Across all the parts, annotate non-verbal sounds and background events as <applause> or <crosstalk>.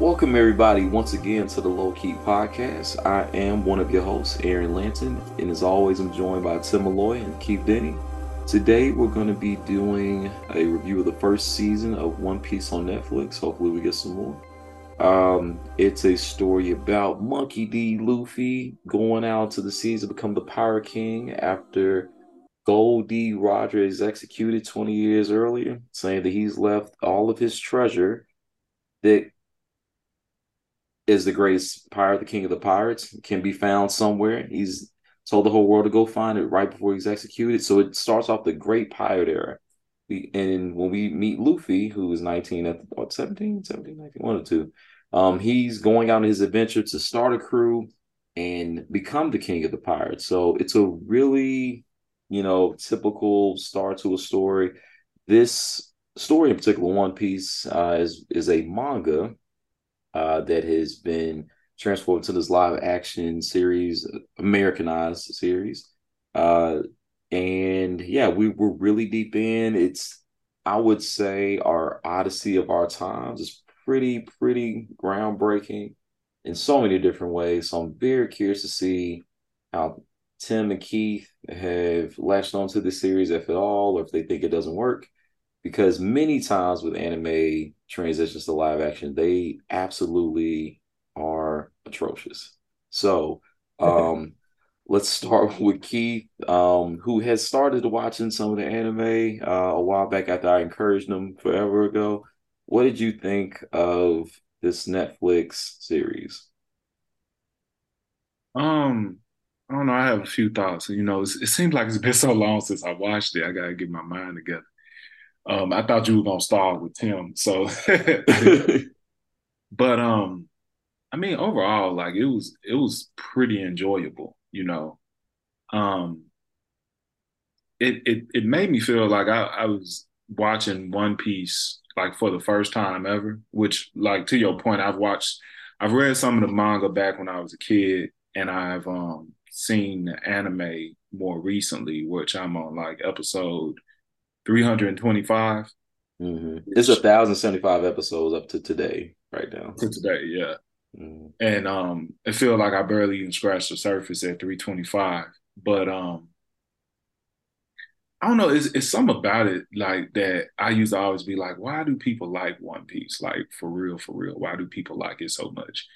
Welcome, everybody, once again to the Low Key Podcast. I am one of your hosts, Aaron Lanton, and as always, I'm joined by Tim Malloy and Keith Denny. Today, we're going to be doing a review of the first season of One Piece on Netflix. Hopefully, we get some more. Um, it's a story about Monkey D. Luffy going out to the seas to become the Pirate King after Gol D. Roger is executed 20 years earlier, saying that he's left all of his treasure that is the greatest pirate, the king of the pirates, can be found somewhere. He's told the whole world to go find it right before he's executed. So it starts off the great pirate era. We, and when we meet Luffy, who is 19 at what 17, 17, 19, one or two, um, he's going out on his adventure to start a crew and become the king of the pirates. So it's a really, you know, typical start to a story. This story in particular, One Piece, uh, is is a manga uh, that has been transformed to this live action series, Americanized series. Uh, and yeah, we were really deep in. It's, I would say, our Odyssey of our times. It's pretty, pretty groundbreaking in so many different ways. So I'm very curious to see how Tim and Keith have latched onto this series, if at all, or if they think it doesn't work because many times with anime transitions to live action, they absolutely are atrocious. So, <laughs> um, let's start <laughs> with Keith, um, who has started watching some of the anime uh, a while back after I encouraged him forever ago. What did you think of this Netflix series? Um, I don't know. I have a few thoughts. You know, it seems like it's been so long since I watched it. I gotta get my mind together. Um, I thought you were gonna start with Tim, so <laughs> <laughs> but um, I mean, overall, like it was it was pretty enjoyable, you know. Um, it it it made me feel like I, I was watching One Piece like for the first time ever. Which, like to your point, I've watched, I've read some of the manga back when I was a kid, and I've um seen the anime more recently, which I'm on like episode 325. Mm-hmm. It's a thousand seventy five episodes up to today, right now. To today, yeah. Mm-hmm. And um, it feels like I barely even scratched the surface at 325. But um, I don't know. It's, it's something about it like that. I used to always be like, why do people like One Piece? Like for real, for real. Why do people like it so much?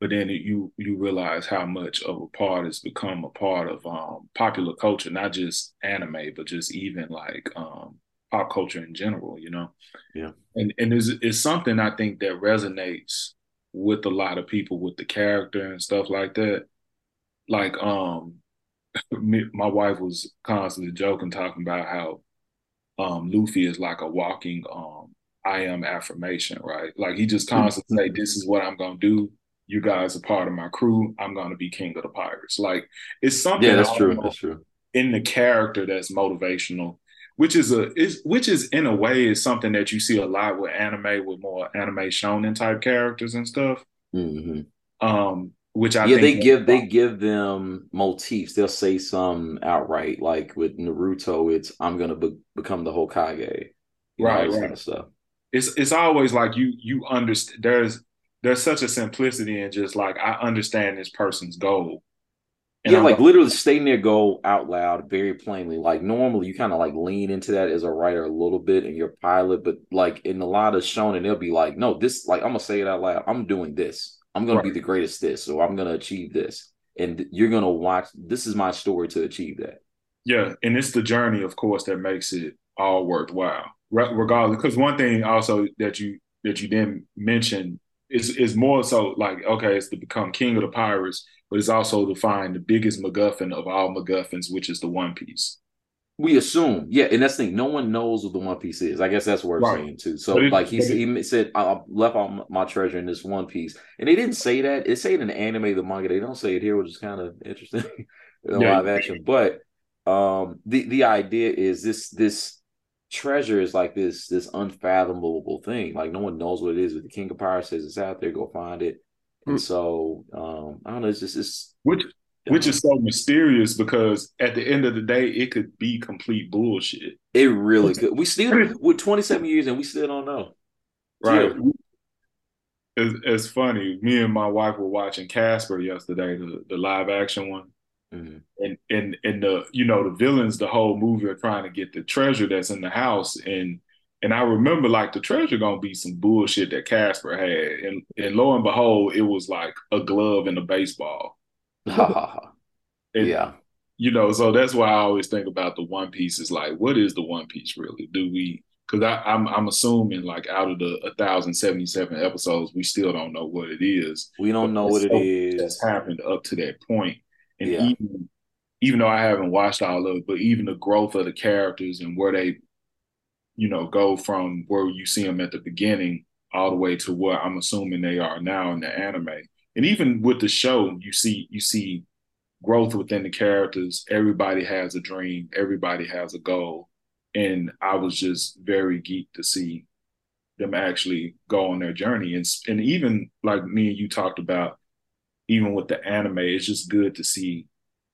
But then it, you you realize how much of a part it's become a part of um, popular culture, not just anime, but just even like um, pop culture in general, you know? Yeah. And and is is something I think that resonates with a lot of people with the character and stuff like that. Like um <laughs> my wife was constantly joking talking about how um Luffy is like a walking um I am affirmation, right? Like he just constantly say, This is what I'm gonna do. You guys are part of my crew. I'm gonna be king of the pirates. Like it's something Yeah, that's true. That's true. In the character that's motivational which is a is which is in a way is something that you see a lot with anime with more anime shonen type characters and stuff. Mm-hmm. Um, which I yeah they give they give them motifs. They'll say some outright like with Naruto, it's I'm gonna be- become the Hokage, right? Know, right. Kind of stuff. It's it's always like you you understand. There's there's such a simplicity in just like I understand this person's goal and yeah, I'm like literally stating their goal out loud very plainly. Like normally you kind of like lean into that as a writer a little bit in your pilot, but like in a lot of shonen, they'll be like, no, this like I'm gonna say it out loud. I'm doing this. I'm gonna right. be the greatest this, so I'm gonna achieve this. And you're gonna watch this is my story to achieve that. Yeah, and it's the journey, of course, that makes it all worthwhile. Regardless, because one thing also that you that you didn't mention is is more so like okay, it's to become king of the pirates but it's also to find the biggest MacGuffin of all MacGuffins, which is the One Piece. We assume, yeah, and that's the thing. No one knows what the One Piece is. I guess that's worth right. saying too. So, like he, he said, I left all my treasure in this One Piece, and they didn't say that. It say it in the anime, the manga. They don't say it here, which is kind of interesting <laughs> in yeah. live action. But um, the the idea is this this treasure is like this this unfathomable thing. Like no one knows what it is. But the King of Pirates says it's out there. Go find it. And so um, I don't know, it's just it's which which is so mysterious because at the end of the day, it could be complete bullshit. It really <laughs> could. We still with 27 years and we still don't know. Right. it's, it's funny. Me and my wife were watching Casper yesterday, the, the live action one. Mm-hmm. And and and the you know the villains the whole movie are trying to get the treasure that's in the house and and I remember like the treasure gonna be some bullshit that Casper had and and lo and behold it was like a glove and a baseball. <laughs> and, yeah. You know, so that's why I always think about the One Piece is like, what is the One Piece really? Do we because I'm I'm assuming like out of the 1077 episodes, we still don't know what it is. We don't know what it is that's happened up to that point. And yeah. even even though I haven't watched all of it, but even the growth of the characters and where they, you know, go from where you see them at the beginning all the way to what I'm assuming they are now in the anime. And even with the show, you see you see growth within the characters. Everybody has a dream. Everybody has a goal and I was just very geeked to see them actually go on their journey. And and even like me and you talked about, even with the anime, it's just good to see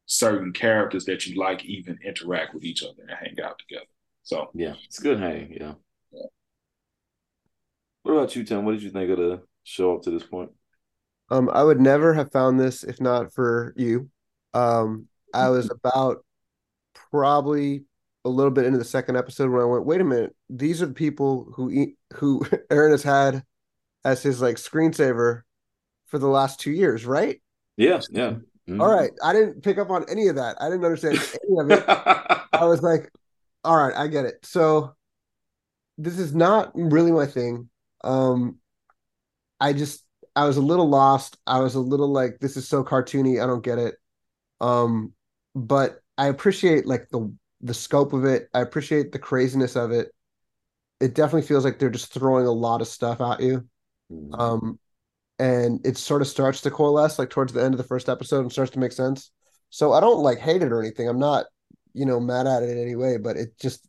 certain characters that you like even interact with each other and hang out together. So yeah, it's good hang. Yeah. yeah. What about you, Tim? What did you think of the show up to this point? Um, I would never have found this if not for you. Um, I was <laughs> about probably a little bit into the second episode when I went, wait a minute, these are the people who eat, who <laughs> Aaron has had as his like screensaver for the last two years, right? Yeah, yeah. Mm-hmm. All right, I didn't pick up on any of that. I didn't understand any of it. <laughs> I was like, all right, I get it. So this is not really my thing. Um, I just I was a little lost. I was a little like, this is so cartoony. I don't get it. Um, but I appreciate like the the scope of it. I appreciate the craziness of it. It definitely feels like they're just throwing a lot of stuff at you. Mm-hmm. Um, and it sort of starts to coalesce like towards the end of the first episode and starts to make sense. So I don't like hate it or anything. I'm not, you know, mad at it in any way, but it just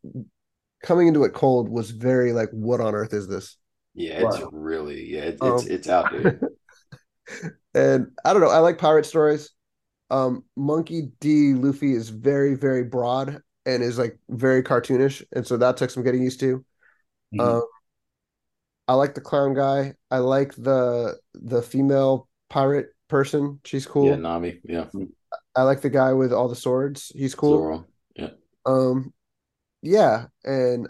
coming into it cold was very like, what on earth is this? Yeah, it's wow. really yeah, it's, um, it's it's out there. <laughs> and I don't know. I like pirate stories. Um, Monkey D. Luffy is very very broad and is like very cartoonish, and so that took some getting used to. Mm-hmm. Um, I like the clown guy. I like the the female pirate person. She's cool. Yeah, Nami. Yeah. I like the guy with all the swords. He's cool. Zoro. Yeah. Um, yeah, and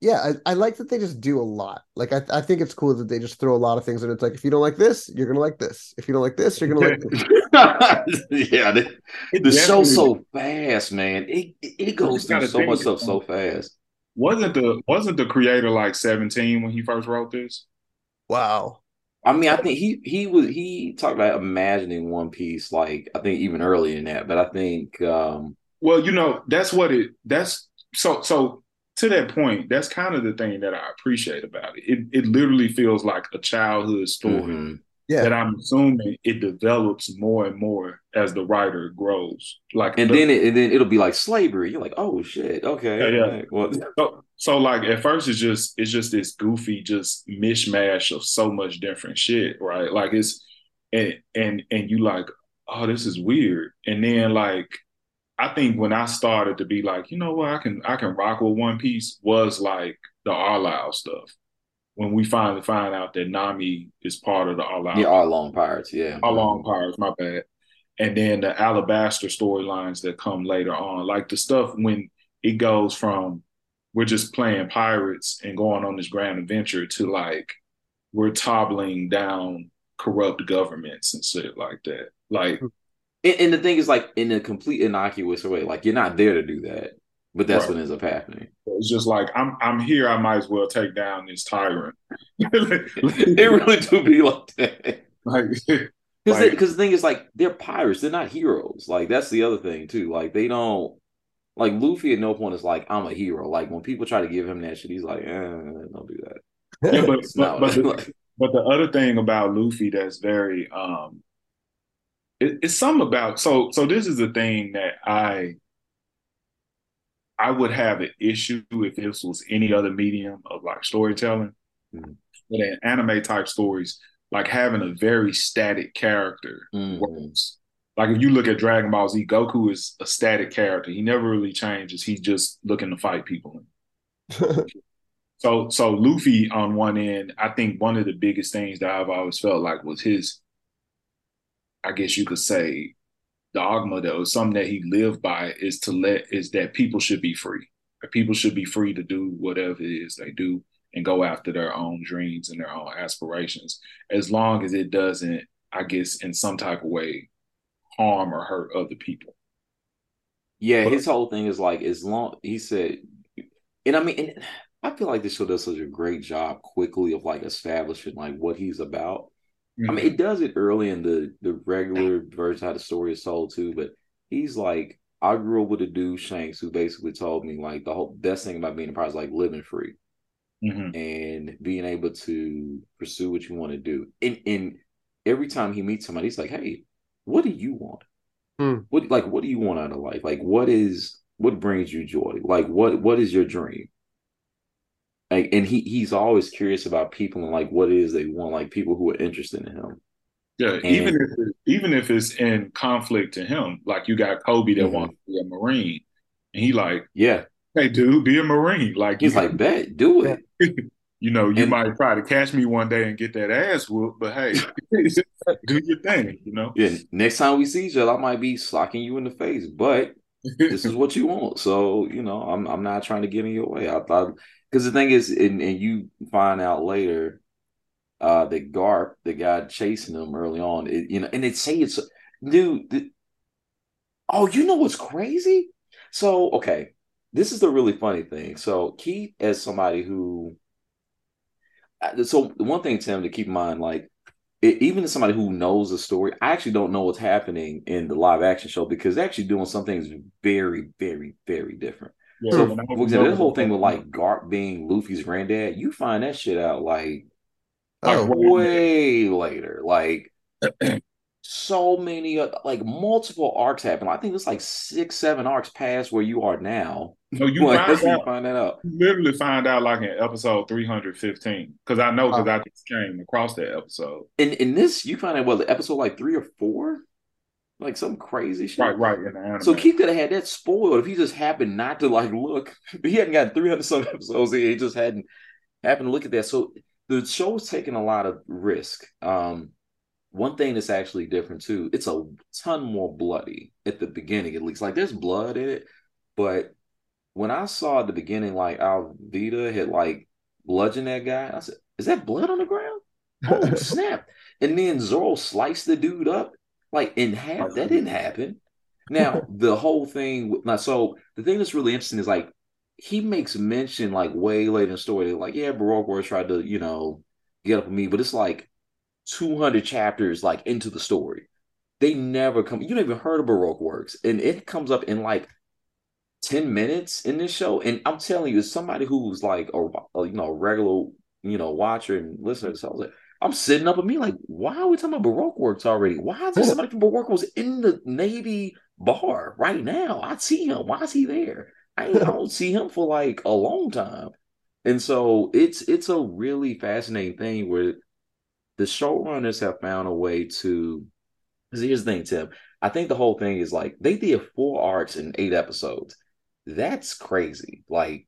yeah, I, I like that they just do a lot. Like I, I think it's cool that they just throw a lot of things and it's like if you don't like this, you're gonna like this. If you don't like this, you're gonna like this. <laughs> yeah, the, the show's so fast, man. It it goes through so much stuff so fast. Wasn't the wasn't the creator like 17 when he first wrote this? Wow. I mean, I think he he was he talked about imagining One Piece like I think even earlier in that, but I think um well, you know, that's what it that's so so to that point, that's kind of the thing that I appreciate about it. It, it literally feels like a childhood story mm-hmm. Yeah. that I'm assuming it develops more and more as the writer grows. Like, and the, then it, and then it'll be like slavery. You're like, oh shit, okay, yeah, yeah. Well, so, so like at first it's just it's just this goofy just mishmash of so much different shit, right? Like it's and and and you like, oh, this is weird, and then like I think when I started to be like, you know what, I can I can rock with One Piece was like the Arlong stuff. When we finally find out that Nami is part of the Arlong. Yeah, Arlong Pirates, yeah. Arlong Pirates, my bad. And then the Alabasta storylines that come later on, like the stuff when it goes from we're just playing pirates and going on this grand adventure to like we're toppling down corrupt governments and shit like that. Like and, and, the thing is, like in a complete innocuous way, like you're not there to do that, but that's right. what ends up happening. It's just like I'm I'm here. I might as well take down this tyrant. <laughs> it really do be like that. <laughs> Like, <laughs> because like, the thing is, like they're pirates. They're not heroes. Like that's the other thing too. Like they don't. Like Luffy at no point is like I'm a hero. Like when people try to give him that shit, he's like, eh, don't do that. Yeah, but but, but, the, but the other thing about Luffy that's very um it, it's something about so so this is the thing that I I would have an issue if this was any other medium of like storytelling. Mm-hmm. But in anime type stories, like having a very static character mm-hmm. works. Like if you look at Dragon Ball Z, Goku is a static character. He never really changes. He's just looking to fight people. <laughs> So so Luffy on one end, I think one of the biggest things that I've always felt like was his, I guess you could say, dogma was something that he lived by is to let is that people should be free. People should be free to do whatever it is they do and go after their own dreams and their own aspirations, as long as it doesn't, I guess, in some type of way, harm or hurt other people. Yeah, but, his whole thing is like as long he said, and I mean, and I feel like this show does such a great job quickly of like establishing like what he's about. Mm-hmm. I mean, it does it early in the the regular version how the story is told too, but he's like, I grew up with a dude Shanks who basically told me like the whole best thing about being a pirate is like living free mm-hmm. and being able to pursue what you want to do. And and every time he meets somebody, he's like, Hey, what do you want? Hmm. What like what do you want out of life? Like what is what brings you joy? Like what what is your dream? Like and he he's always curious about people and like what it is they want, like people who are interested in him. Yeah, and, even if it, even if it's in conflict to him, like you got Koby that mm-hmm. wants to be a Marine, and he like, yeah, hey dude, be a Marine. Like he's like, <laughs> bet, do it. <laughs> you know, you and, might try to catch me one day and get that ass whooped, but hey, <laughs> do your thing, you know. Yeah, next time we see each other, I might be slacking you in the face, but this is what you want. So, you know, I'm I'm not trying to get in your way. I thought because the thing is, and, and you find out later uh that Garp, the guy chasing him early on, it, you know, and they say it's dude. The, oh, you know what's crazy? So, okay, this is the really funny thing. So Keith, as somebody who, uh, so one thing, Tim, to keep in mind, like it, even as somebody who knows the story, I actually don't know what's happening in the live action show because they're actually doing some things very, very, very different. Yeah, so, for example, this whole thing with <laughs> like Garp being Luffy's granddad, you find that shit out like, oh, like way later. Like <clears throat> so many uh, like multiple arcs happen. I think it's like six, seven arcs past where you are now. No, you like, find, out, find that out. You literally find out like in episode three hundred fifteen because I know because I just came across that episode. In in this, you find out well, the episode like three or four, like some crazy shit. Right, right. In the anime. So Keith could have had that spoiled if he just happened not to like look. But <laughs> he hadn't gotten three hundred some episodes. He just hadn't happened to look at that. So the show's taking a lot of risk. Um, one thing that's actually different too, it's a ton more bloody at the beginning, at least. Like there's blood in it, but when I saw at the beginning, like Alvida had like bludgeoned that guy, I said, "Is that blood on the ground?" <laughs> Oh snap! And then Zoro sliced the dude up like in half. That didn't happen. Now <laughs> the whole thing. Now, so the thing that's really interesting is like he makes mention like way later in the story, like yeah, Baroque Works tried to you know get up with me, but it's like 200 chapters like into the story. They never come. You don't even heard of Baroque Works, and it comes up in like 10 minutes in this show. And I'm telling you, as somebody who's like a, a you know regular you know watcher and listener, so I was like, I'm sitting up with me like, why are we talking about Baroque Works already? Why is there somebody from Baroque Works in the Navy bar right now? I see him. Why is he there? I, I <laughs> don't see him for like a long time. And so it's it's a really fascinating thing where the showrunners have found a way to. Because here's the thing, Tim. I think the whole thing is like they did four arcs in eight episodes. That's crazy. Like,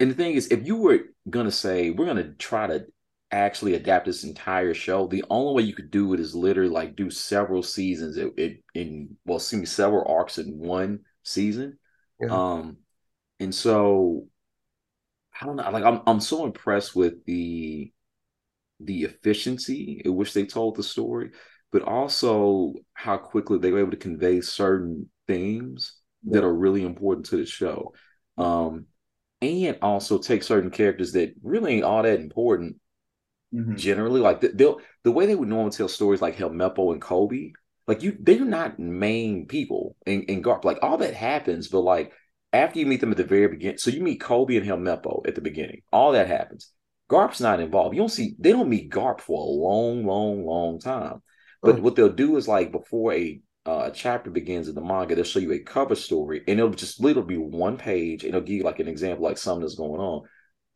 and the thing is, if you were gonna say we're gonna try to actually adapt this entire show, the only way you could do it is literally like do several seasons it, it in well, see me several arcs in one season. Yeah. Um, and so I don't know. Like, I'm I'm so impressed with the the efficiency in which they told the story, but also how quickly they were able to convey certain themes that are really important to the show. Um, and also take certain characters that really ain't all that important mm-hmm. generally. Like they'll the way they would normally tell stories like Helmeppo and Koby, like you they're not main people in, in Garp. Like all that happens, but like after you meet them at the very beginning, so you meet Koby and Helmeppo at the beginning, all that happens. Garp's not involved. You don't see they don't meet Garp for a long, long, long time. But what they'll do is like before a uh, chapter begins in the manga, they'll show you a cover story, and it'll just literally be one page, and it'll give you like an example, like something that's going on.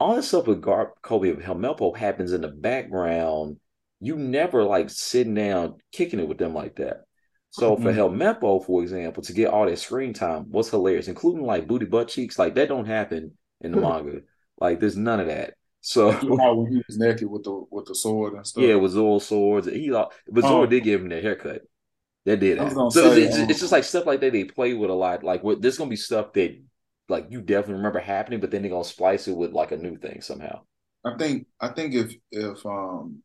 All this stuff with Garp, Koby, and Helmeppo happens in the background. You never like sitting down kicking it with them like that. So mm-hmm. for Helmeppo, for example, to get all that screen time was hilarious, including like booty butt cheeks, like that don't happen in the manga. Like there's none of that. So You know when he was naked with the with the sword and stuff. yeah, with Zoro swords, he but Zoro Oh. did give him that haircut. That did I was happen. gonna So say, it's, um, it's just like stuff like that they play with a lot. Like what there's gonna be stuff that like you definitely remember happening, but then they're gonna splice it with like a new thing somehow. I think I think if if um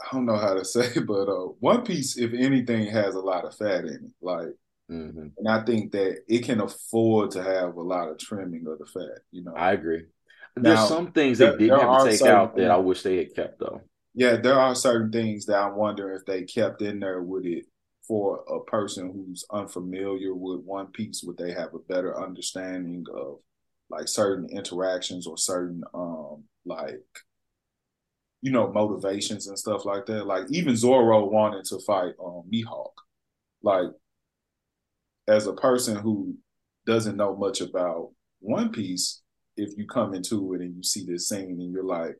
I don't know how to <laughs> say, but uh One Piece, if anything, has a lot of fat in it. Like hmm and I think that it can afford to have a lot of trimming of the fat, you know. I agree. There's Now, some things they didn't have to take out that I wish they had kept though. Yeah, there are certain things that I wonder if they kept in there with it for a person who's unfamiliar with One Piece, would they have a better understanding of like certain interactions or certain um like you know motivations and stuff like that. Like even Zoro wanted to fight um Mihawk. Like as a person who doesn't know much about One Piece, if you come into it and you see this scene and you're like,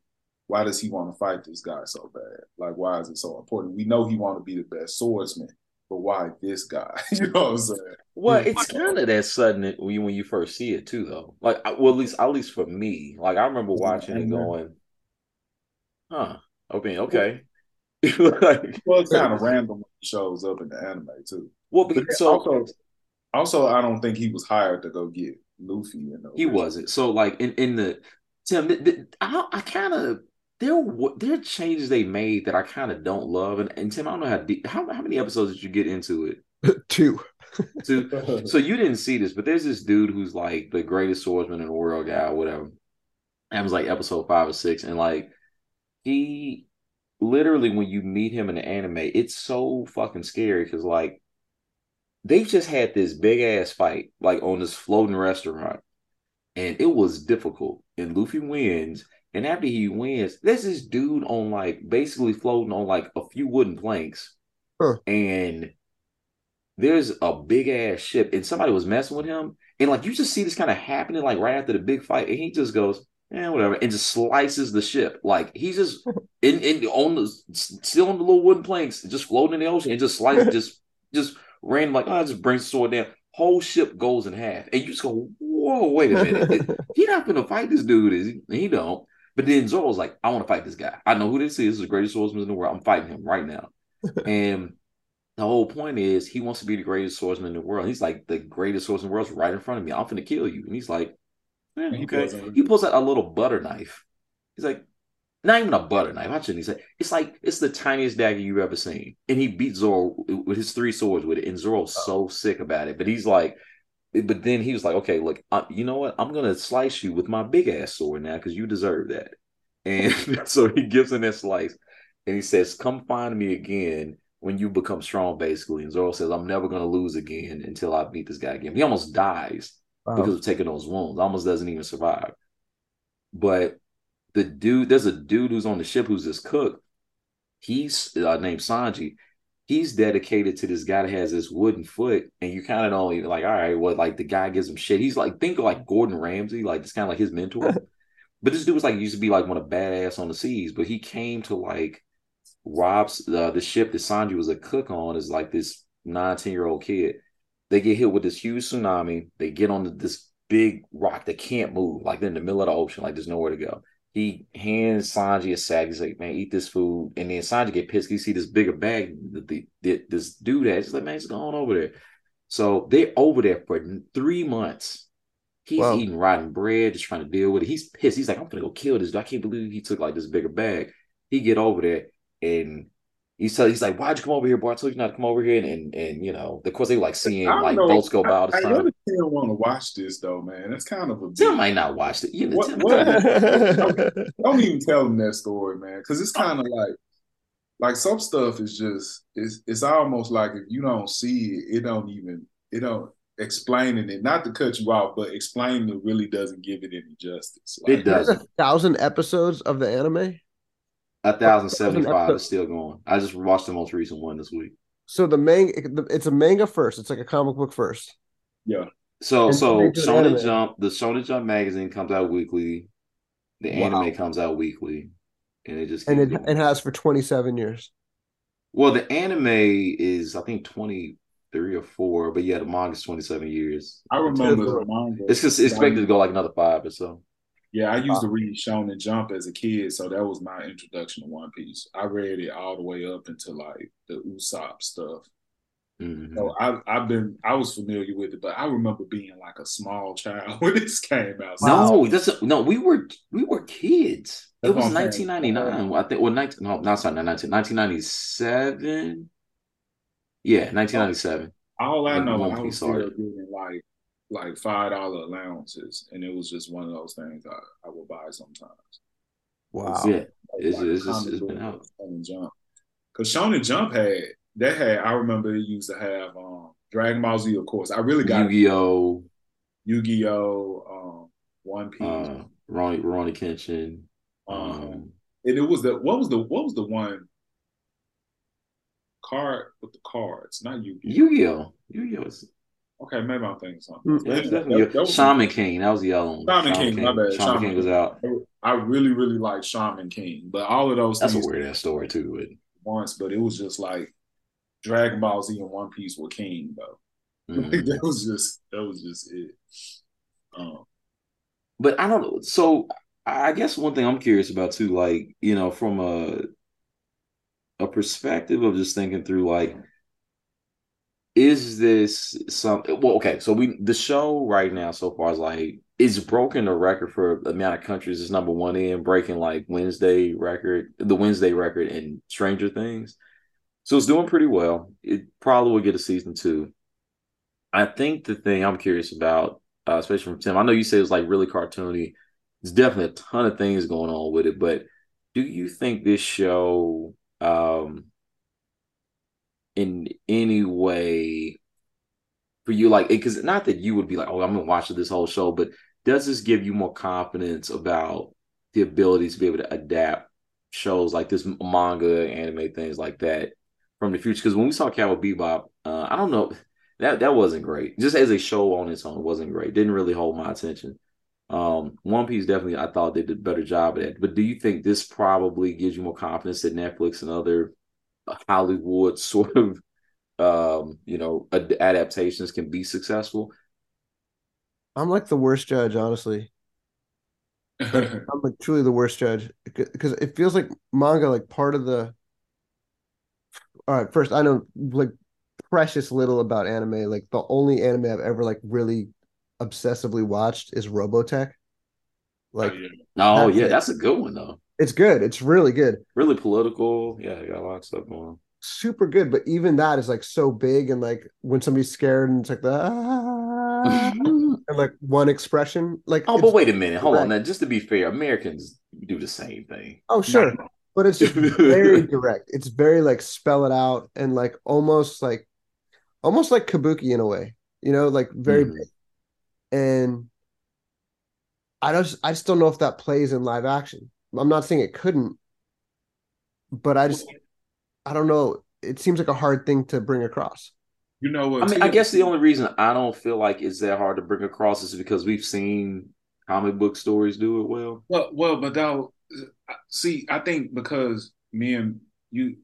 why does he want to fight this guy so bad? Like, why is it so important? We know he want to be the best swordsman, but why this guy? <laughs> you know what I'm saying? Well, it's kind of that sudden when you, when you first see it too, though. Like, well, at least at least for me, like I remember watching it, going, "Huh, okay, okay." <laughs> like, Well, it's kind of <laughs> random when he shows up in the anime too. well, But because, so also, also, I don't think he was hired to go get Luffy. You know, he wasn't. So, like in in the Tim, I, I kind of there were there are changes they made that I kind of don't love, and, and Tim, I don't know how deep, how how many episodes did you get into it? <laughs> Two. <laughs> To <laughs> so you didn't see this, but there's this dude who's like the greatest swordsman in the world, guy, or whatever. And it was like episode five or six, and like he literally when you meet him in the anime, it's so fucking scary because like they've just had this big ass fight like on this floating restaurant, and it was difficult. And Luffy wins, and after he wins, there's this dude on like basically floating on like a few wooden planks, Huh. and there's a big ass ship, and somebody was messing with him, and like you just see this kind of happening like right after the big fight, and he just goes, "Yeah, whatever," and just slices the ship. Like he's just <laughs> in in on the still on the little wooden planks, just floating in the ocean, and just slice <laughs> just just random like oh, just brings the sword down. Whole ship goes in half, and you just go, "Whoa, wait a minute! <laughs> he not gonna fight this dude, is he? He don't." But then Zoro's like, "I want to fight this guy. I know who this is. This is the greatest swordsman in the world. I'm fighting him right now." <laughs> and the whole point is he wants to be the greatest swordsman in the world. He's like the greatest swordsman in the world's right in front of me. I'm going to kill you. And he's like, "Eh, And he okay. doesn't- He pulls out a little butter knife. He's like, not even a butter knife. I shouldn't say it's like it's the tiniest dagger you've ever seen. And he beats Zoro with his three swords with it. And Zoro's so sick about it. But he's like, but then he was like, okay, look, uh, you know what? I'm gonna slice you with my big ass sword now because you deserve that. <laughs> And so he gives him that slice, and he says, "Come find me again when you become strong." Basically, and Zoro says, "I'm never gonna lose again until I beat this guy again." He almost dies Wow. because of taking those wounds. Almost doesn't even survive. But the dude, there's a dude who's on the ship who's this cook. He's uh, named Sanji. He's dedicated to this guy that has this wooden foot, and you kind of know, like, all right, what, like the guy gives him shit. He's like, think of like Gordon Ramsay, like it's kind of like his mentor. <laughs> but this dude was like, used to be like one of badass on the seas, but he came to like robs uh, the ship that Sanji was a cook on is like this 19 year old kid. They get hit with this huge tsunami. They get on this big rock They can't move, like they're in the middle of the ocean, like there's nowhere to go. He hands Sanji a sack. He's like, "Man, eat this food." And then Sanji get pissed. He see this bigger bag that this dude has. He's like, "Man, just going over there." So they're over there for three months. He's Wow. eating rotten bread, just trying to deal with it. He's pissed. He's like, "I'm gonna go kill this dude. I can't believe he took like this bigger bag." He get over there and he's tell, he's like, "Why'd you come over here, boy? I told you not to come over here." And and, and you know, of course, they were like seeing like know. boats go by all the I, I time. really don't want to watch this though, man. That's kind of a big, Tim might not watch it. You know, What- what- <laughs> <laughs> don't even tell them that story, man, because it's kind of like like some stuff is just it's it's almost like if you don't see it, it don't even it don't explaining it. Not to cut you off, but explaining it really doesn't give it any justice. Like, It does. There's a thousand episodes of the anime. A thousand seventy five is still going. I just watched the most recent one this week. So the manga, it's a manga first. It's like a comic book first. Yeah, So And so they Shonen anime. Jump, the Shonen Jump magazine comes out weekly. The Wow. anime comes out weekly, and it just And it, going. it has for 27 years. well, the anime is I think twenty three or four, but yeah, the manga's twenty seven years. I remember the manga. It's just it's expected to go like another five or so. Yeah, I used to read Shonen Jump as a kid, so that was my introduction to One Piece. I read it all the way up into like the Usopp stuff. Mm-hmm. So I, I've been, I was familiar with it, but I remember being like a small <laughs> child when this came out. No, that's a, no, we were we were kids. That's it was 1999. I think. Well, 19, no, not sorry, 19, 1997. Yeah, 1997. All I know, I was still getting like like five dollar allowances, and it was just one of those things I, I would buy sometimes. Wow, yeah, like, it's, like it's, it's, it's been out. Shonen Jump, because Shonen Jump had that had. I remember it used to have um Dragon Ball Z, of course. I really got Yu-Gi-Oh, Yu-Gi-Oh, um, One Piece, uh, Rurouni Kenshin. Um, um, and it was the what was the what was the one card with the cards, not Yu Yu-Gi-Oh. Yu-Gi-Oh is Okay, maybe I'm thinking something. Yeah, that, that Shaman King. That was the other one. Shaman, Shaman King, King, my bad. Shaman, Shaman King was out. I really, really like Shaman King, but all of those. That's a weird ass story too. But... Once, but it was just like Dragon Ball Z and One Piece were king though. <laughs> Mm-hmm. Like, that was just that was just it. Um, but I don't know. So I guess one thing I'm curious about too, like you know, from a a perspective of just thinking through like is this something well okay so we the show right now so far is like it's broken the record for amount of countries it's number one in breaking like wednesday record the wednesday record in stranger things. So it's doing pretty well. It probably will get a season two. I think the thing i'm curious about uh, especially from tim i know you said it's like really cartoony. There's definitely a ton of things going on with it but do you think this show um in any way for you like because not that you would be like oh i'm gonna watch this whole show but does this give you more confidence about the ability to be able to adapt shows like this manga anime things like that from the future? Because when we saw Cowboy Bebop uh, i don't know that that wasn't great. Just as a show on its own wasn't great. Didn't really hold my attention. Um, One Piece definitely I thought they did a better job at it. But do you think this probably gives you more confidence that Netflix and other Hollywood <laughs> sort of um, you know ad- adaptations can be successful. I'm like the worst judge, honestly. Like, <laughs> I'm like truly the worst judge because it feels like manga, like part of the. All right, first I know like precious little about anime. Like the only anime I've ever like really obsessively watched is Robotech. Like, oh yeah, that's a good one though. It's good. It's really good. Really political. Yeah, got a lot of stuff going on. Super good, but even that is like so big, and like when somebody's scared, and it's like the ah, <laughs> and like one expression, like oh, but wait a minute, hold direct. on. Now, just to be fair, Americans do the same thing. Oh, sure, Not... but it's just very <laughs> direct. It's very like spell it out and like almost like almost like kabuki in a way, you know, like very big. And I just I just don't know if that plays in live action. I'm not saying it couldn't, but I just I don't know. It seems like a hard thing to bring across. You know what? I mean, I guess the only reason I don't feel like it's that hard to bring across is because we've seen comic book stories do it well. Well, well, but that see, I think because me and you,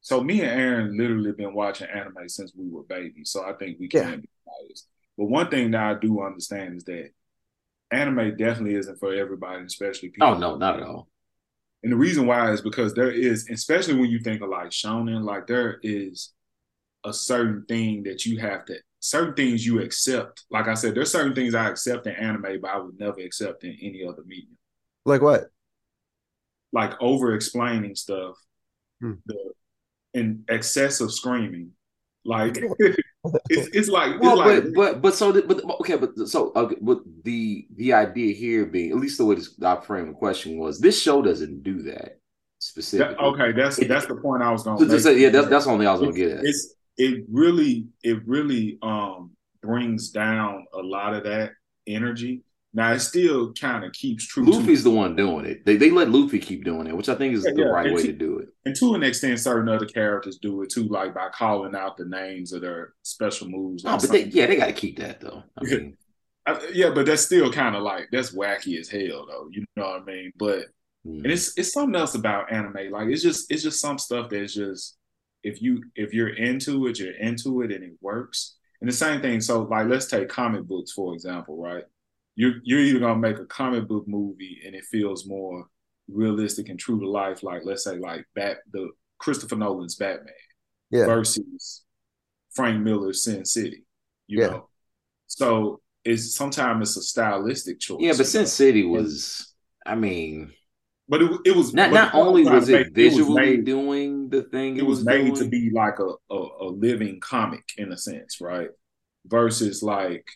so me and Aaron literally been watching anime since we were babies, so I think we can yeah. be biased. But one thing that I do understand is that anime definitely isn't for everybody, especially people. Oh no, not at all. And the reason why is because there is, especially when you think of like shonen, like there is a certain thing that you have to, certain things you accept. Like I said, there's certain things I accept in anime, but I would never accept in any other medium. Like what? Like over explaining stuff, hmm. the and excessive screaming. Like it's, <laughs> it's like, well, it's like, but, but but so but okay, but so okay, but the the idea here being at least the way this I framed the question was this show doesn't do that specifically. That, okay, that's it, that's the point I was going to say. Yeah, that's that's the only I was going to get at. It's it really it really um brings down a lot of that energy now it still kind of keeps true. Luffy's the one doing it. They they let Luffy keep doing it, which I think is yeah, the yeah. right and way to, to do it. And to an extent, certain other characters do it too, like by calling out the names of their special moves. Like oh, but they, yeah, they got to keep that though. I mean, yeah, but that's still kind of like that's wacky as hell though. You know what I mean? But mm. and it's it's something else about anime. Like it's just it's just some stuff that's just if you if you're into it, you're into it, and it works. And the same thing. So like let's take comic books for example, right? You're you're either gonna make a comic book movie and it feels more realistic and true to life, like let's say like Bat the Christopher Nolan's Batman Yeah. versus Frank Miller's Sin City. You Yeah. know, so it's sometimes it's a stylistic choice. Yeah, but Sin know? City was, I mean, but it, it was not not only I'm trying was it make, visually made, doing the thing it was made to be like a, a a living comic in a sense, right? Versus like,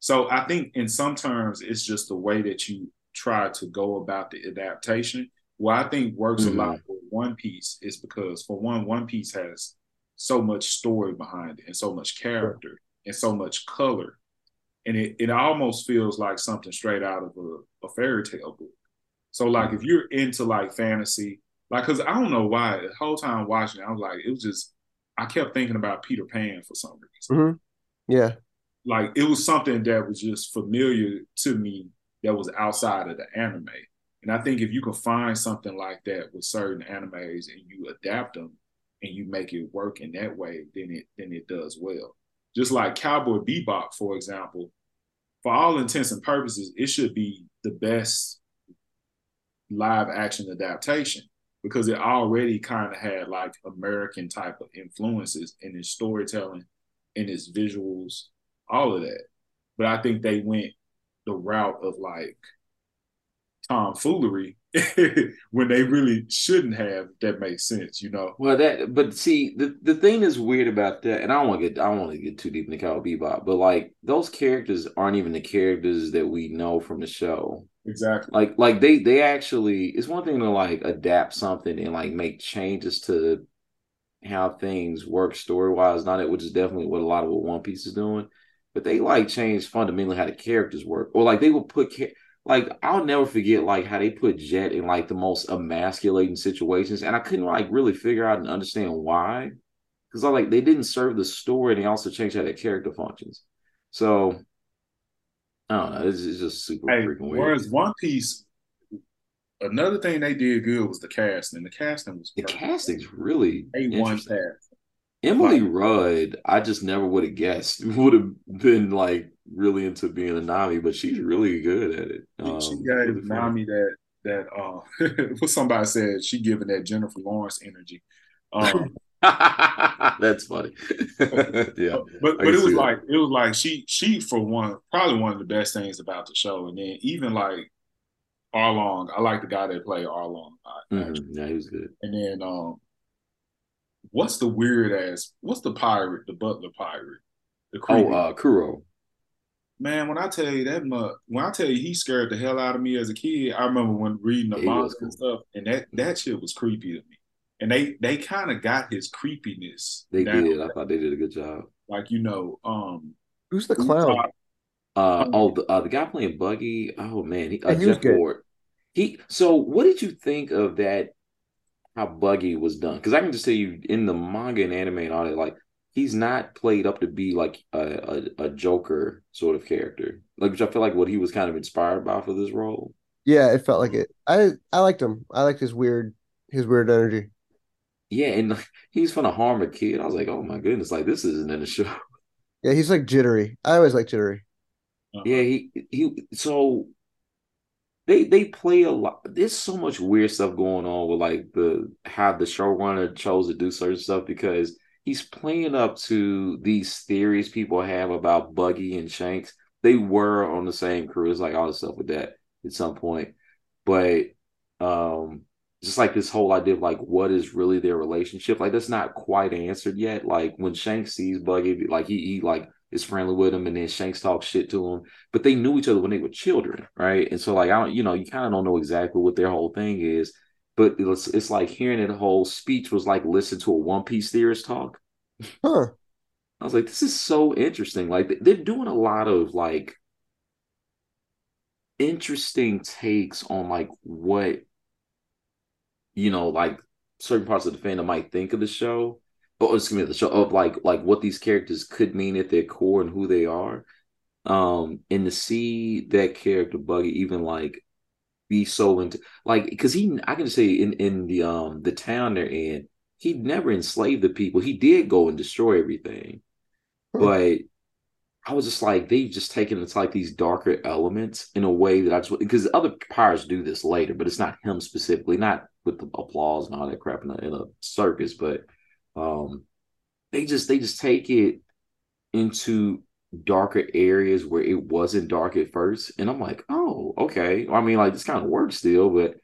so I think in some terms it's just the way that you try to go about the adaptation. What I think works Mhm. a lot for One Piece is because for one, One Piece has so much story behind it and so much character and so much color. And it, it almost feels like something straight out of a, a fairy tale book. So like if you're into like fantasy, like cause I don't know why the whole time watching it, I was like, it was just I kept thinking about Peter Pan for some reason. Yeah. Like it was something that was just familiar to me that was outside of the anime. And I think if you can find something like that with certain animes and you adapt them and you make it work in that way, then it then it does well. Just like Cowboy Bebop, for example, for all intents and purposes, it should be the best live action adaptation because it already kind of had like American type of influences in its storytelling, in its visuals, all of that. But I think they went the route of like tomfoolery <laughs> when they really shouldn't have. That makes sense, you know. Well, that but see the the thing that's weird about that, and I don't want to get I don't want to get too deep into Cowboy Bebop, but like those characters aren't even the characters that we know from the show. Exactly. Like like they they actually it's one thing to like adapt something and like make changes to how things work story wise, not it, which is definitely what a lot of what One Piece is doing. But they like change fundamentally how the characters work, or like they will put like I'll never forget like how they put Jet in like the most emasculating situations, and I couldn't like really figure out and understand why, because I like they didn't serve the story, and they also changed how their character functions. So I don't know, it's, it's just super Hey, freaking weird. whereas One Piece, another thing they did good was the casting. The casting was The perfect. casting's really A one cast. Emily Like- Rudd, I just never would have guessed <laughs> would have been like really into being a Nami, but she's really good at it. Um, she got funny. Nami that that uh <laughs> what somebody said she giving that Jennifer Lawrence energy. Um <laughs> That's funny. yeah. but but it was see that. like it was like she she for one probably one of the best things about the show. And then even like Arlong, I like the guy that played Arlong. Mhm. Yeah, he was good. And then um what's the weird ass what's the pirate, the butler pirate? The creepy Oh, uh, Kuro. Man, when I tell you that much, when I tell you he scared the hell out of me as a kid, I remember when reading the Yeah, manga cool. and stuff, and that that shit was creepy to me. And they they kind of got his creepiness They down. did. I thought they did a good job. Like you know, um, Who's the clown? Uh, oh, the, uh, the guy playing Buggy. Oh man, he, uh, he was Jeff good. Ward. He. So, what did you think of that? How Buggy was done? Because I can just tell you, in the manga and anime and all that, like he's not played up to be like a, a, a Joker sort of character. Like, which I feel like what he was kind of inspired by for this role. Yeah, it felt like it. I I liked him. I liked his weird his weird energy. Yeah, and like, he's gonna harm a kid. I was like, oh my goodness, like this isn't in the show. Yeah, he's like jittery. I always like jittery. uh, Yeah, he he. So they they play a lot. There's so much weird stuff going on with like the how the showrunner chose to do certain stuff because he's playing up to these theories people have about Buggy and Shanks. They were on the same crew. It's like all the stuff with that at some point, but um, just like this whole idea of like what is really their relationship, like that's not quite answered yet. Like when Shanks sees Buggy, like he he like is friendly with him, and then Shanks talks shit to him but they knew each other when they were children, right? And so, like, I don't, you know, you kind of don't know exactly what their whole thing is, but it's it's like hearing that whole speech was like listen to a One Piece theorist talk. Huh. I was like, this is so interesting. Like, they're doing a lot of like interesting takes on like what you know, like certain parts of the fandom might think of the show, or excuse me, the show of like like what these characters could mean at their core and who they are um and to see that character buggy even like be so into like because he i can say in in the um the town they're in he never enslaved the people he did go and destroy everything Hmm. but I was just like, they've just taken it's like these darker elements in a way that I just because other pirates do this later, but it's not him specifically, not with the applause and all that crap in a, in a circus, but um, they just they just take it into darker areas where it wasn't dark at first, and I'm like, oh, okay. I mean, like this kind of works still, but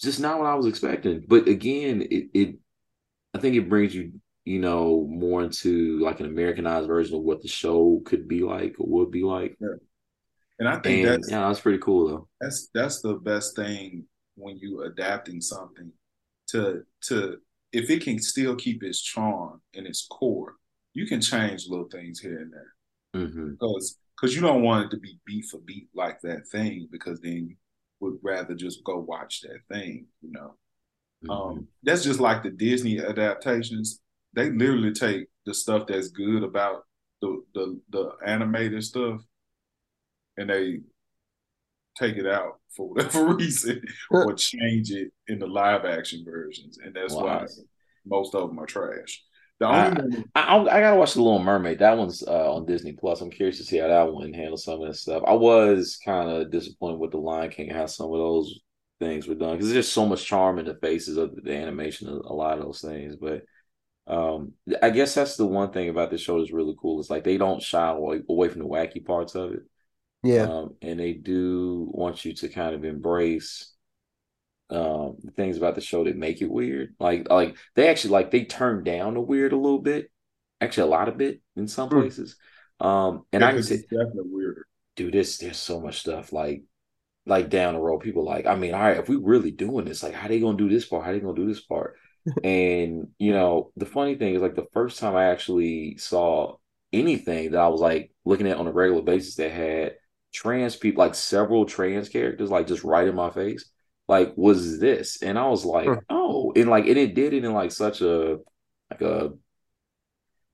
just not what I was expecting. But again, it, it I think it brings you you know, more into like an Americanized version of what the show could be like or would be like. Yeah. And I think and, that's yeah, that's pretty cool though. That's that's the best thing when you adapting something to to if it can still keep its charm and its core, you can change little things here and there. Mm-hmm. Because because you don't want it to be beat for beat like that thing, because then you would rather just go watch that thing, you know. Mm-hmm. Um, that's just like the Disney adaptations they literally take the stuff that's good about the the, the animated stuff and they take it out for whatever <laughs> reason or change it in the live action versions, and that's wow. why most of them are trash. The only I, I, I, gotta watch the Little Mermaid. That one's uh, on Disney Plus. I'm curious to see how that one handles some of this stuff. I was kind of disappointed with the Lion King how some of those things were done because there's just so much charm in the faces of the animation of a lot of those things. But um i guess that's the one thing about the show that's really cool it's like they don't shy away, away from the wacky parts of it yeah. Um, and they do want you to kind of embrace um things about the show that make it weird. Like like they actually like they turn down the weird a little bit actually a lot of bit in some mm. places. Um and yeah, i can say definitely weirder. Dude this there's so much stuff like like down the road people like i mean all right if we really doing this like how they gonna do this part? How they gonna do this part? <laughs> And you know, the funny thing is like the first time I actually saw anything that I was like looking at on a regular basis that had trans people, like several trans characters, like just right in my face, like was this, and I was like, huh. oh, and like, and it did it in like such a like a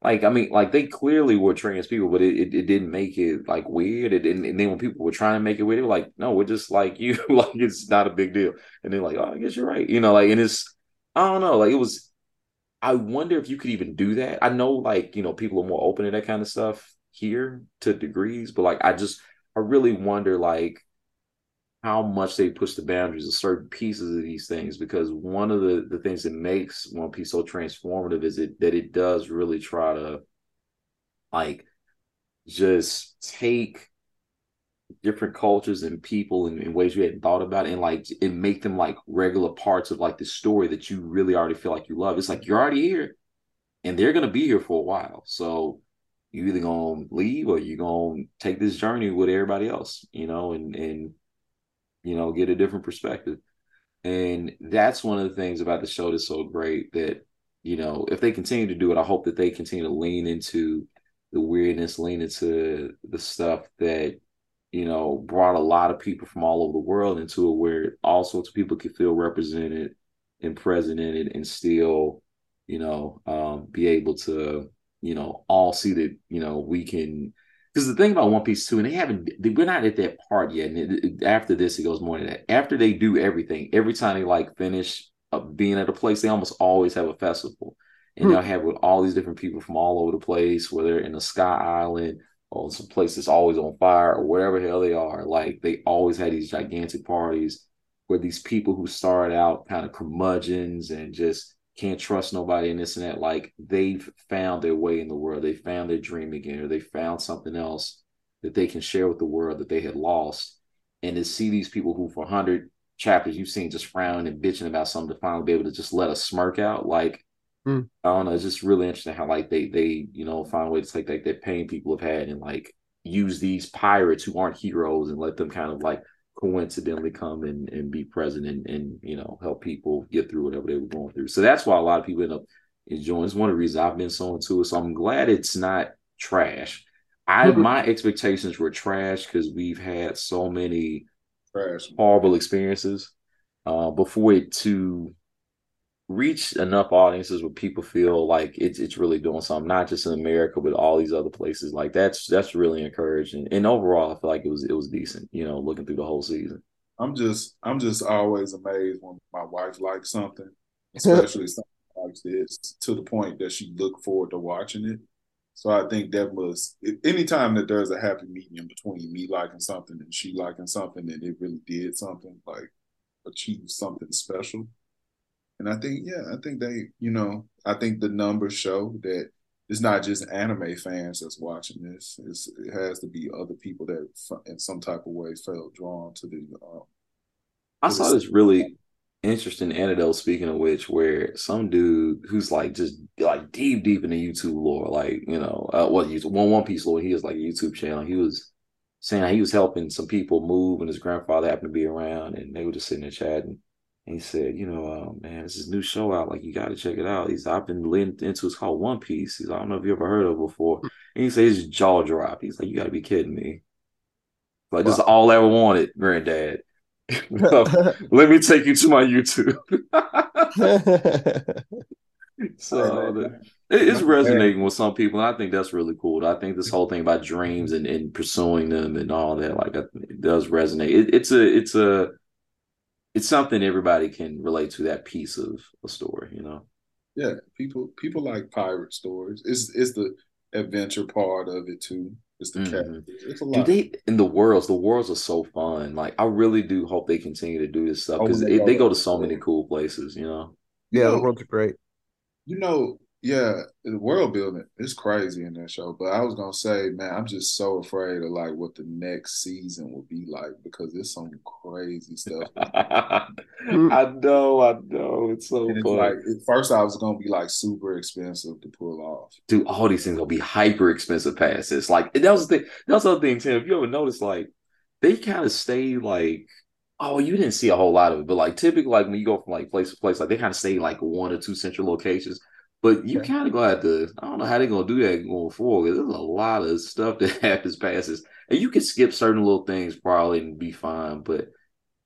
like I mean, like they clearly were trans people, but it, it, it didn't make it like weird. It didn't, and then when people were trying to make it weird, they were like, "No, we're just like you. <laughs> like it's not a big deal." And they're like, "Oh, I guess you're right." You know, like, and it's I don't know. Like it was. I wonder if you could even do that. I know, like you know, people are more open to that kind of stuff here to degrees, but like I just, I really wonder like how much they push the boundaries of certain pieces of these things because one of the the things that makes One Piece so transformative is it that it does really try to like just take different cultures and people in, in, ways you hadn't thought about and like and make them like regular parts of like the story that you really already feel like you love. It's like you're already here and they're gonna be here for a while. So you either gonna leave or you're gonna take this journey with everybody else, you know, and and you know, get a different perspective. And that's one of the things about the show that's so great that, you know, if they continue to do it, I hope that they continue to lean into the weirdness, lean into the stuff that you know, brought a lot of people from all over the world into it where all sorts of people could feel represented and present in it and still, you know, um, be able to, you know, all see that, you know, we can. Because the thing about One Piece too, and they haven't, they, we're not at that part yet. And it, it, after this, it goes more than that. After they do everything, every time they like finish uh, being at a place, they almost always have a festival. And hmm. they'll have with all these different people from all over the place, whether in the Sky Island or some place that's always on fire or wherever the hell they are. Like they always had these gigantic parties where these people who started out kind of curmudgeons and just can't trust nobody and this and that, like they've found their way in the world. They found their dream again, or they found something else that they can share with the world that they had lost. And to see these people who for hundred chapters you've seen just frowning and bitching about something to finally be able to just let a smirk out, like Mm. I don't know. It's just really interesting how like they they you know find a way to take like that pain people have had and like use these pirates who aren't heroes and let them kind of like coincidentally come and, and be present and, and you know help people get through whatever they were going through. So that's why a lot of people end up enjoying. It's one of the reasons I've been so into it. So I'm glad it's not trash. I mm-hmm. my expectations were trash because we've had so many trash. horrible experiences uh, before it to reach enough audiences where people feel like it's it's really doing something, not just in America, but all these other places. Like that's that's really encouraging. And overall, I feel like it was it was decent. You know, looking through the whole season. I'm just I'm just always amazed when my wife likes something, <laughs> especially something like this, to the point that she look forward to watching it. So I think that was anytime that there's a happy medium between me liking something and she liking something, and it really did something like achieve something special. And I think, yeah, I think they, you know, I think the numbers show that it's not just anime fans that's watching this. It's, it has to be other people that, in some type of way, felt drawn to the. Um, I saw this really interesting anecdote speaking of which where some dude who's like just like deep deep in the youtube lore like you know uh, what YouTube, one one piece lore he has like a youtube channel he was saying he was helping some people move and his grandfather happened to be around and they were just sitting there chatting and he said you know uh, man this is new show out like you got to check it out he's i've been linked into it's called one piece he's i don't know if you ever heard of it before and he says his jaw drop he's like you got to be kidding me like wow. this is all I ever wanted granddad <laughs> <laughs> let me take you to my YouTube. <laughs> so it's resonating with some people. I think that's really cool. I think this whole thing about dreams and, and pursuing them and all that, like it does resonate. It, it's a it's a it's something everybody can relate to that piece of a story, you know. Yeah, people people like pirate stories. It's it's the adventure part of it too. It's the mm-hmm. It's a lot. Do they in the worlds? The worlds are so fun. Like I really do hope they continue to do this stuff because oh, they, they, go to so many cool places. You know. Yeah, you know, the worlds are great. You know, yeah, the world building is crazy in that show. But I was gonna say, man, I'm just so afraid of like what the next season will be like because there's some crazy stuff. <laughs> Mm. I know, I know. It's so and fun. like at first I was gonna be like super expensive to pull off. Dude, all these things will be hyper expensive passes. Like that was the thing. That was the other thing, Tim. If you ever notice, like they kind of stay like Oh, you didn't see a whole lot of it, but like typically, like when you go from like place to place, like they kind of stay like one or two central locations. But you kind of gonna have to. I don't know how they're gonna do that going forward. There's a lot of stuff that <laughs> happens passes, and you can skip certain little things probably and be fine. But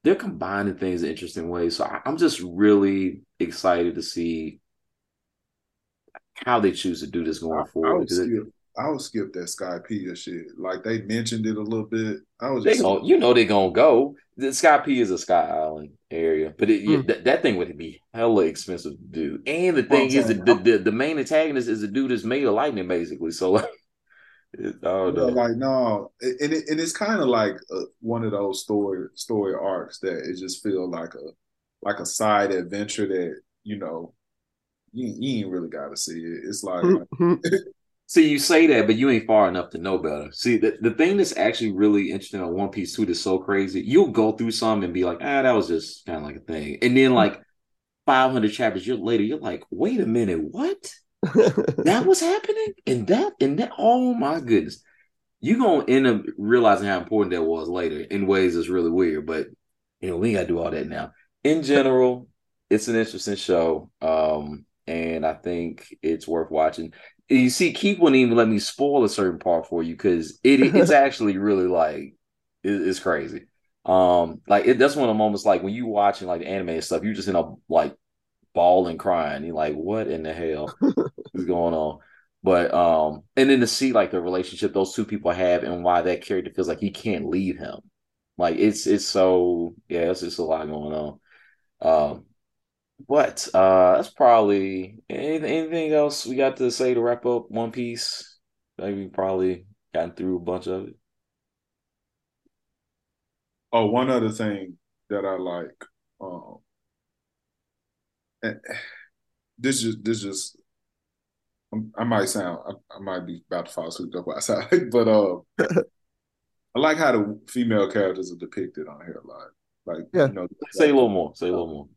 they're combining things in interesting ways. So I, I'm just really excited to see how they choose to do this going forward. I would skip that Skypiea shit. Like they mentioned it a little bit. I was just gonna, you know they're gonna go. The Sky P is a Sky Island area, but it, mm. th- that thing would be hella expensive to do. And the thing is, the, the, the main antagonist is a dude that's made of lightning, basically. So <laughs> like, it, I don't know. Like no, and it, and it's kind of like a, one of those story story arcs that it just feel like a like a side adventure that you know you, you ain't really got to see it. It's like. Mm-hmm. <laughs> See, you say that, but you ain't far enough to know better. See, the, the thing that's actually really interesting on One Piece too that's so crazy, you'll go through some and be like, ah, that was just kind of like a thing. And then like 500 chapters years later, you're like, wait a minute, what? <laughs> that was happening? And that, and that, oh my goodness. You're going to end up realizing how important that was later in ways that's really weird. But, you know, we got to do all that now. In general, it's an interesting show. Um, and I think it's worth watching you see, Keith wouldn't even let me spoil a certain part for you because it it's <laughs> actually really like it, it's crazy. Um, like it, that's one of the moments like when you watching like the anime stuff, you just end up like bawling, crying. You're like, what in the hell <laughs> is going on? But um, and then to see like the relationship those two people have and why that character feels like he can't leave him. Like it's it's so yeah, it's just a lot going on. Um, but uh that's probably anything, anything else we got to say to wrap up One Piece. Like we probably gotten through a bunch of it. Oh, one other thing that I like. Um, this just this just I might sound I, I, might be about to fall asleep up outside, <laughs> but uh, I like how the female characters are depicted on here a lot. Like, yeah. you know, say a little more. Say a little more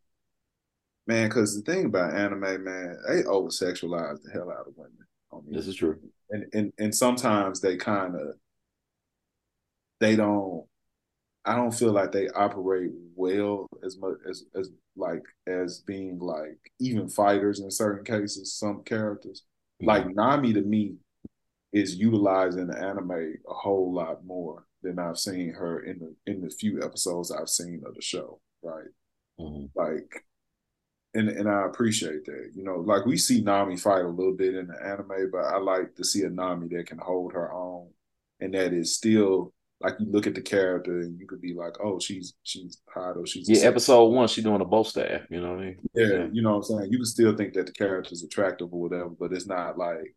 man. Because the thing about anime, man, they over sexualize the hell out of women. I mean, this is true, and and and sometimes they kind of they don't. I don't feel like they operate well as much as as like as being like even fighters in certain cases. Some characters, mm-hmm. like Nami, to me, is utilized in the anime a whole lot more than I've seen her in the in the few episodes I've seen of the show. Right, mm-hmm. like and and I appreciate that. You know, like we see Nami fight a little bit in the anime, but I like to see a Nami that can hold her own, and that is still like you look at the character and you could be like, oh, she's she's hot or she's yeah. Episode one, she's doing a bow staff. You know what I mean? Yeah, yeah, you know what I'm saying. You can still think that the character's attractive or whatever, but it's not like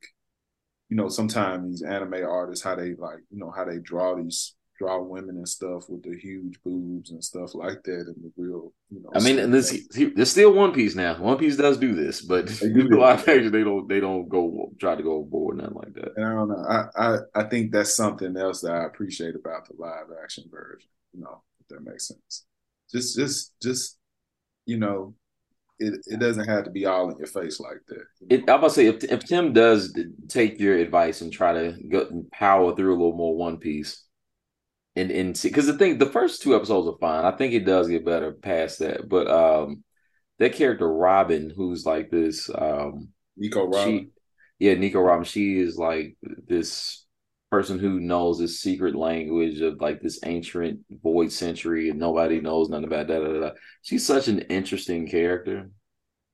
you know, sometimes these anime artists how they like, you know, how they draw these draw women and stuff with the huge boobs and stuff like that and the real, you know. I mean, and this there's still One Piece now. One Piece does do this, but <laughs> do live action they don't they don't go try to go board nothing like that. And I don't know. I, I I think that's something else that I appreciate about the live action version. You know, if that makes sense. Just just just you know, it, it doesn't have to be all in your face like that. You know? it, I'm about to say if if Tim does take your advice and try to go power through a little more One Piece, and and see because the thing the first two episodes are fine. I think it does get better past that, but um, that character Robin, who's like this um, Nico Robin, she, yeah, Nico Robin, she is like this person who knows this secret language of like this ancient void century and nobody knows nothing about that. She's such an interesting character.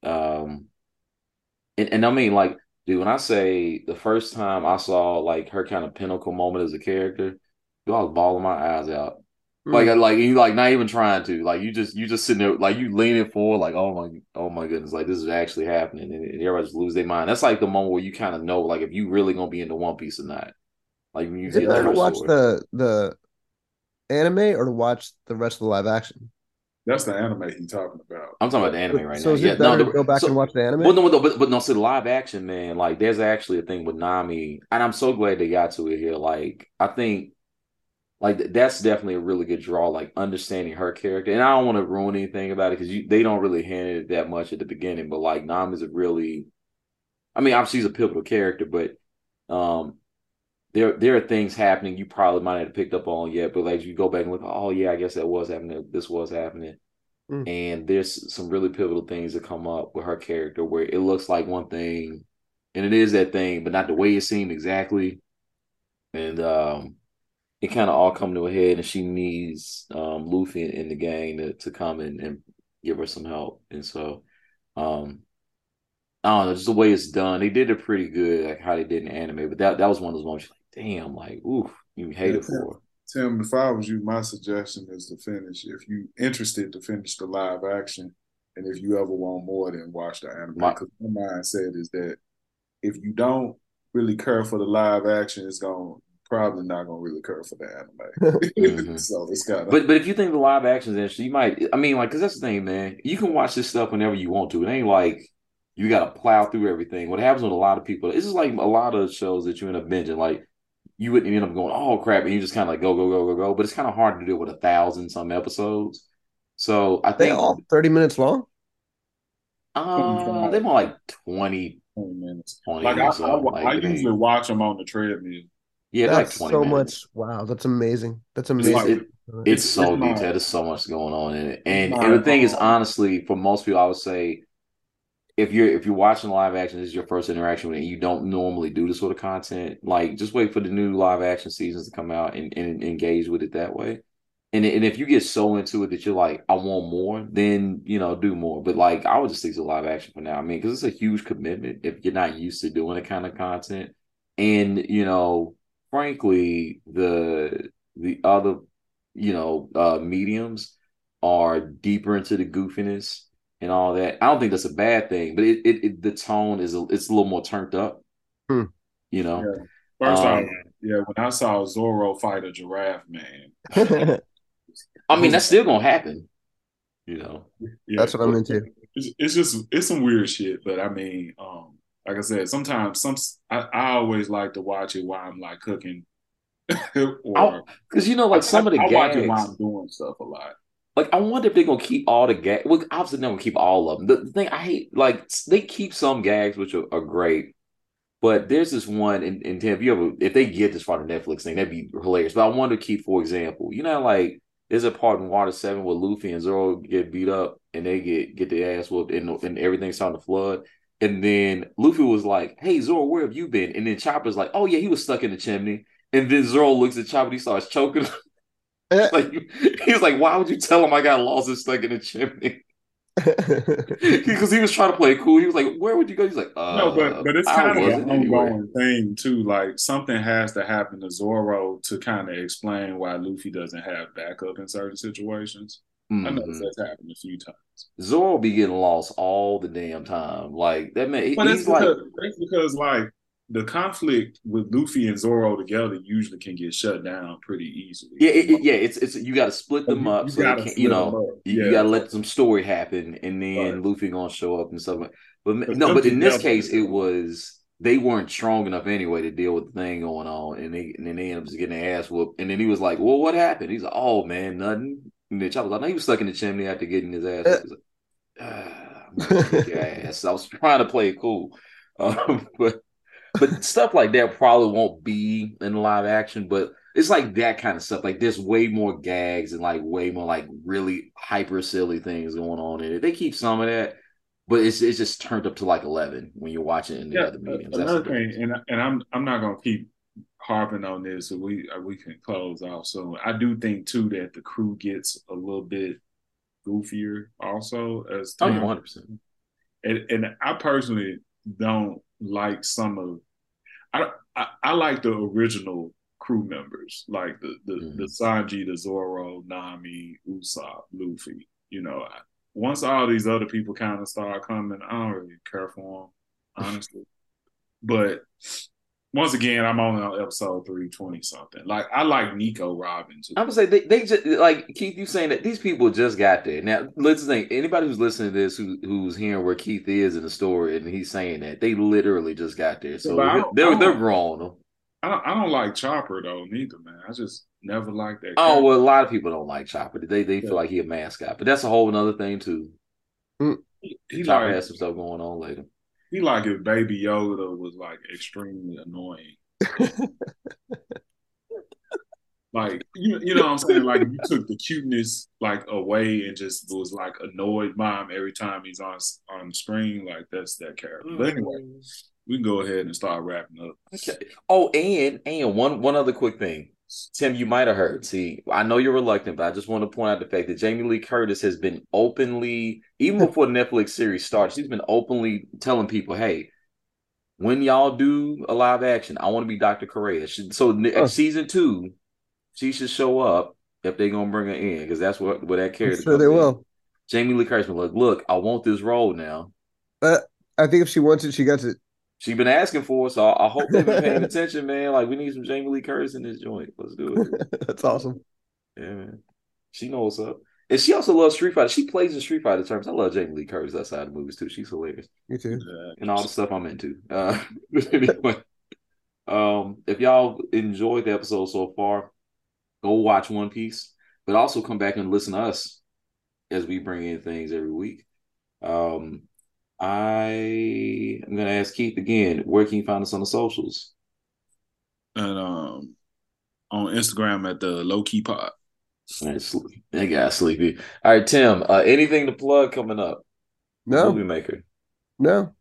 Um and, and I mean like dude, when I say the first time I saw like her kind of pinnacle moment as a character, I was bawling my eyes out. Mm. Like like you like not even trying to. Like you just you just sitting there like you leaning forward, like, oh my oh my goodness, like this is actually happening. And, and everybody just lose their mind. That's like the moment where you kind of know like if you really gonna be into One Piece or not. Like when you is it better to watch the the anime or to watch the rest of the live action? That's the anime he's talking about. I'm talking about the anime right so now. Is it yeah, better no, the, to go back so, and watch the anime? Well, no, no, but but no, so the live action, man, like there's actually a thing with Nami, and I'm so glad they got to it here. Like, I think like that's definitely a really good draw, like understanding her character. And I don't want to ruin anything about it because they don't really hand it that much at the beginning, but like Nami's a really I mean, obviously she's a pivotal character, but um there there are things happening you probably might not have picked up on yet, but like you go back and look, oh yeah, I guess that was happening. This was happening. Mm. And there's some really pivotal things that come up with her character where it looks like one thing and it is that thing, but not the way it seemed exactly. And um it kind of all come to a head and she needs um Luffy in, in the gang to, to come in and give her some help. And so um I don't know, just the way it's done. They did it pretty good, like how they did in anime. But that that was one of those moments like, damn, like, oof, you hate yeah, it for. Tim, if I was you, my suggestion is to finish. If you interested to finish the live action, and if you ever want more, then watch the anime. Because my, my mindset is that if you don't really care for the live action, it's going probably not gonna really care for the anime. mm-hmm. <laughs> so it's kind of. But but if you think the live action is interesting, you might. I mean, like, cause that's the thing, man. You can watch this stuff whenever you want to. It ain't like you got to plow through everything. What happens with a lot of people, this is like a lot of shows that you end up binging. Like you wouldn't end up going, oh crap, and you just kind of like go, go, go, go, go. But it's kind of hard to do with a thousand some episodes. So I think they all thirty minutes long. Uh, <laughs> they're more like 20, 20 minutes. 20 like I, I, like I usually watch them on the treadmill. Yeah, that's like so minutes. much. Wow, that's amazing. That's amazing. It's, it, it's so detailed. There's so much going on in it, and, and the thing is, honestly, for most people, I would say if you're if you're watching live action, this is your first interaction with it, and you don't normally do this sort of content, like just wait for the new live action seasons to come out and, and engage with it that way. And and if you get so into it that you're like, I want more, then you know do more. But like, I would just stick to live action for now. I mean, because it's a huge commitment if you're not used to doing that kind of content, and you know, frankly, the the other you know uh mediums are deeper into the goofiness and all that. I don't think that's a bad thing, but it, it, it the tone is a, it's a little more turned up. Hmm. You know. Yeah. First um, off, yeah, when I saw Zoro fight a giraffe, man. <laughs> I mean, that's still gonna happen. You know. Yeah, that's what I'm into. It's, it's, just it's some weird shit, but I mean, um, like I said, sometimes some I, I always like to watch it while I'm like cooking. <laughs> or because you know, like some I, of the I, gags, watch it while I'm doing stuff a lot. Like, I wonder if they're gonna keep all the gags. Well, obviously, they're gonna keep all of them. The, the, thing I hate, like, they keep some gags which are, are great, but there's this one. And, and Tim, if you ever, if they get this part of Netflix thing, that'd be hilarious. But I wonder, to keep for example, you know, like there's a part in Water Seven where Luffy and Zoro get beat up and they get get their ass whooped and, and everything's starting to flood. And then Luffy was like, "Hey Zoro, where have you been?" And then Chopper's like, "Oh yeah, he was stuck in the chimney." And then Zoro looks at Chopper, and he starts choking. <laughs> like he was like, "Why would you tell him I got lost and stuck in the chimney?" <laughs> Because he was trying to play cool. He was like, "Where would you go?" He's like, uh, "No, but but it's kind of an ongoing thing too. Like something has to happen to Zoro to kind of explain why Luffy doesn't have backup in certain situations. Mm-hmm. I know mm-hmm. that's happened a few times. Zoro be getting lost all the damn time. Like that man. But it's because, like, it's because like the conflict with Luffy and Zoro together usually can get shut down pretty easily. Yeah, it, it, yeah, it's it's you got to split them up you so gotta can't, you know up. you, got to let some story happen, and then Right. Luffy gonna show up and stuff. like But But no, but in this case, it was they weren't strong enough anyway to deal with the thing going on, and they and then they ended up just getting their ass whooped. And then he was like, "Well, what happened?" He's like, "Oh man, nothing." And then Chopper's like, "No, he was stuck in the chimney after getting his ass." whooped." He's like, ah, I'm gonna kick your <laughs> ass. I was trying to play it cool, um, <laughs> but but stuff like that probably won't be in live action. But it's like that kind of stuff. Like there's way more gags and like way more like really hyper silly things going on in it. They keep some of that, but it's it's just turned up to like eleven when you're watching it in the Yeah, other mediums. Another the thing, and and I'm I'm not gonna keep harping on this, so we uh, we can close off soon. I do think too that the crew gets a little bit goofier also as Oh, time, 100 percent. and and I personally don't like some of I I, I like the original crew members, like the the, Mhm. the Sanji, the Zoro, Nami, Usopp, Luffy. You know, I, once all these other people kind of start coming, I don't really care for them, honestly. but once again, I'm only on episode three twenty something. Like I like Nico Robbins. I'm gonna say they, they just like Keith. You saying that these people just got there. Now, let's think. Anybody who's listening to this, who who's hearing where Keith is in the story, and he's saying that they literally just got there. So But I don't- I they're don't- they're grown. I don't, I don't like Chopper though, neither man. I just never liked that. Oh character. well, a lot of people don't like Chopper. They they Yeah. feel like he a mascot, but that's a whole another thing too. Hmm. he Chopper like has some stuff going on later. He like if Baby Yoda was like extremely annoying. <laughs> like you you know what I'm saying? Like if you took the cuteness like away and just was like annoyed by him every time he's on on screen, like that's that character. But anyway, mm. we can go ahead and start wrapping up. Okay. Oh, and and one one other quick thing, Tim, you might have heard. See, I know you're reluctant, but I just want to point out the fact that Jamie Lee Curtis has been openly, even <laughs> before the Netflix series starts, she's been openly telling people, "Hey, when y'all do a live action, I want to be Dr. Kureha." She, so Oh. season two, she should show up if they're gonna bring her in because that's what where that I'm character. sure they in. will. Jamie Lee Curtis, like, look, I want this role now. I think if she wants it, she gets it. She been asking for it, so I I hope they've been paying attention, man. Like we need some Jamie Lee Curtis in this joint. Let's do it. <laughs> That's awesome. Yeah, man. She knows what's up. And she also loves Street Fighter. She plays in Street Fighter terms. I love Jamie Lee Curtis outside the movies too. She's hilarious. Me too. And all the stuff I'm into. Uh but <laughs> anyway. Um, if y'all enjoyed the episode so far, go watch One Piece, but also come back and listen to us as we bring in things every week. Um, I am gonna ask Keith again, where can you find us on the socials? And um on Instagram at the low key pod. Man. That guy's sleepy. All right, Tim. Uh, anything to plug coming up? No, Movie maker. no.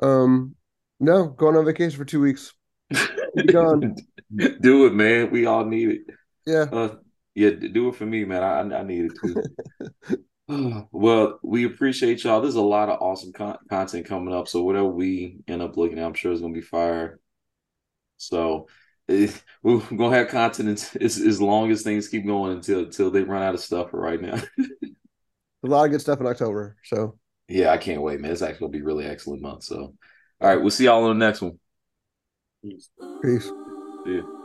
Um, no. Going on vacation for two weeks. Be gone. <laughs> do it, man. We all need it. Yeah. Uh, yeah, do it for me, man. I I need it too. <laughs> Hmm. well, we appreciate y'all. There's a lot of awesome con- content coming up. So whatever we end up looking at, I'm sure it's gonna be fire. So <laughs> we're gonna have content as, as, as long as things keep going until until they run out of stuff for right now. <laughs> A lot of good stuff in October. So yeah, I can't wait, man. It's actually gonna be a really excellent month. So all right, we'll see y'all on the next one. Peace. peace. Yeah.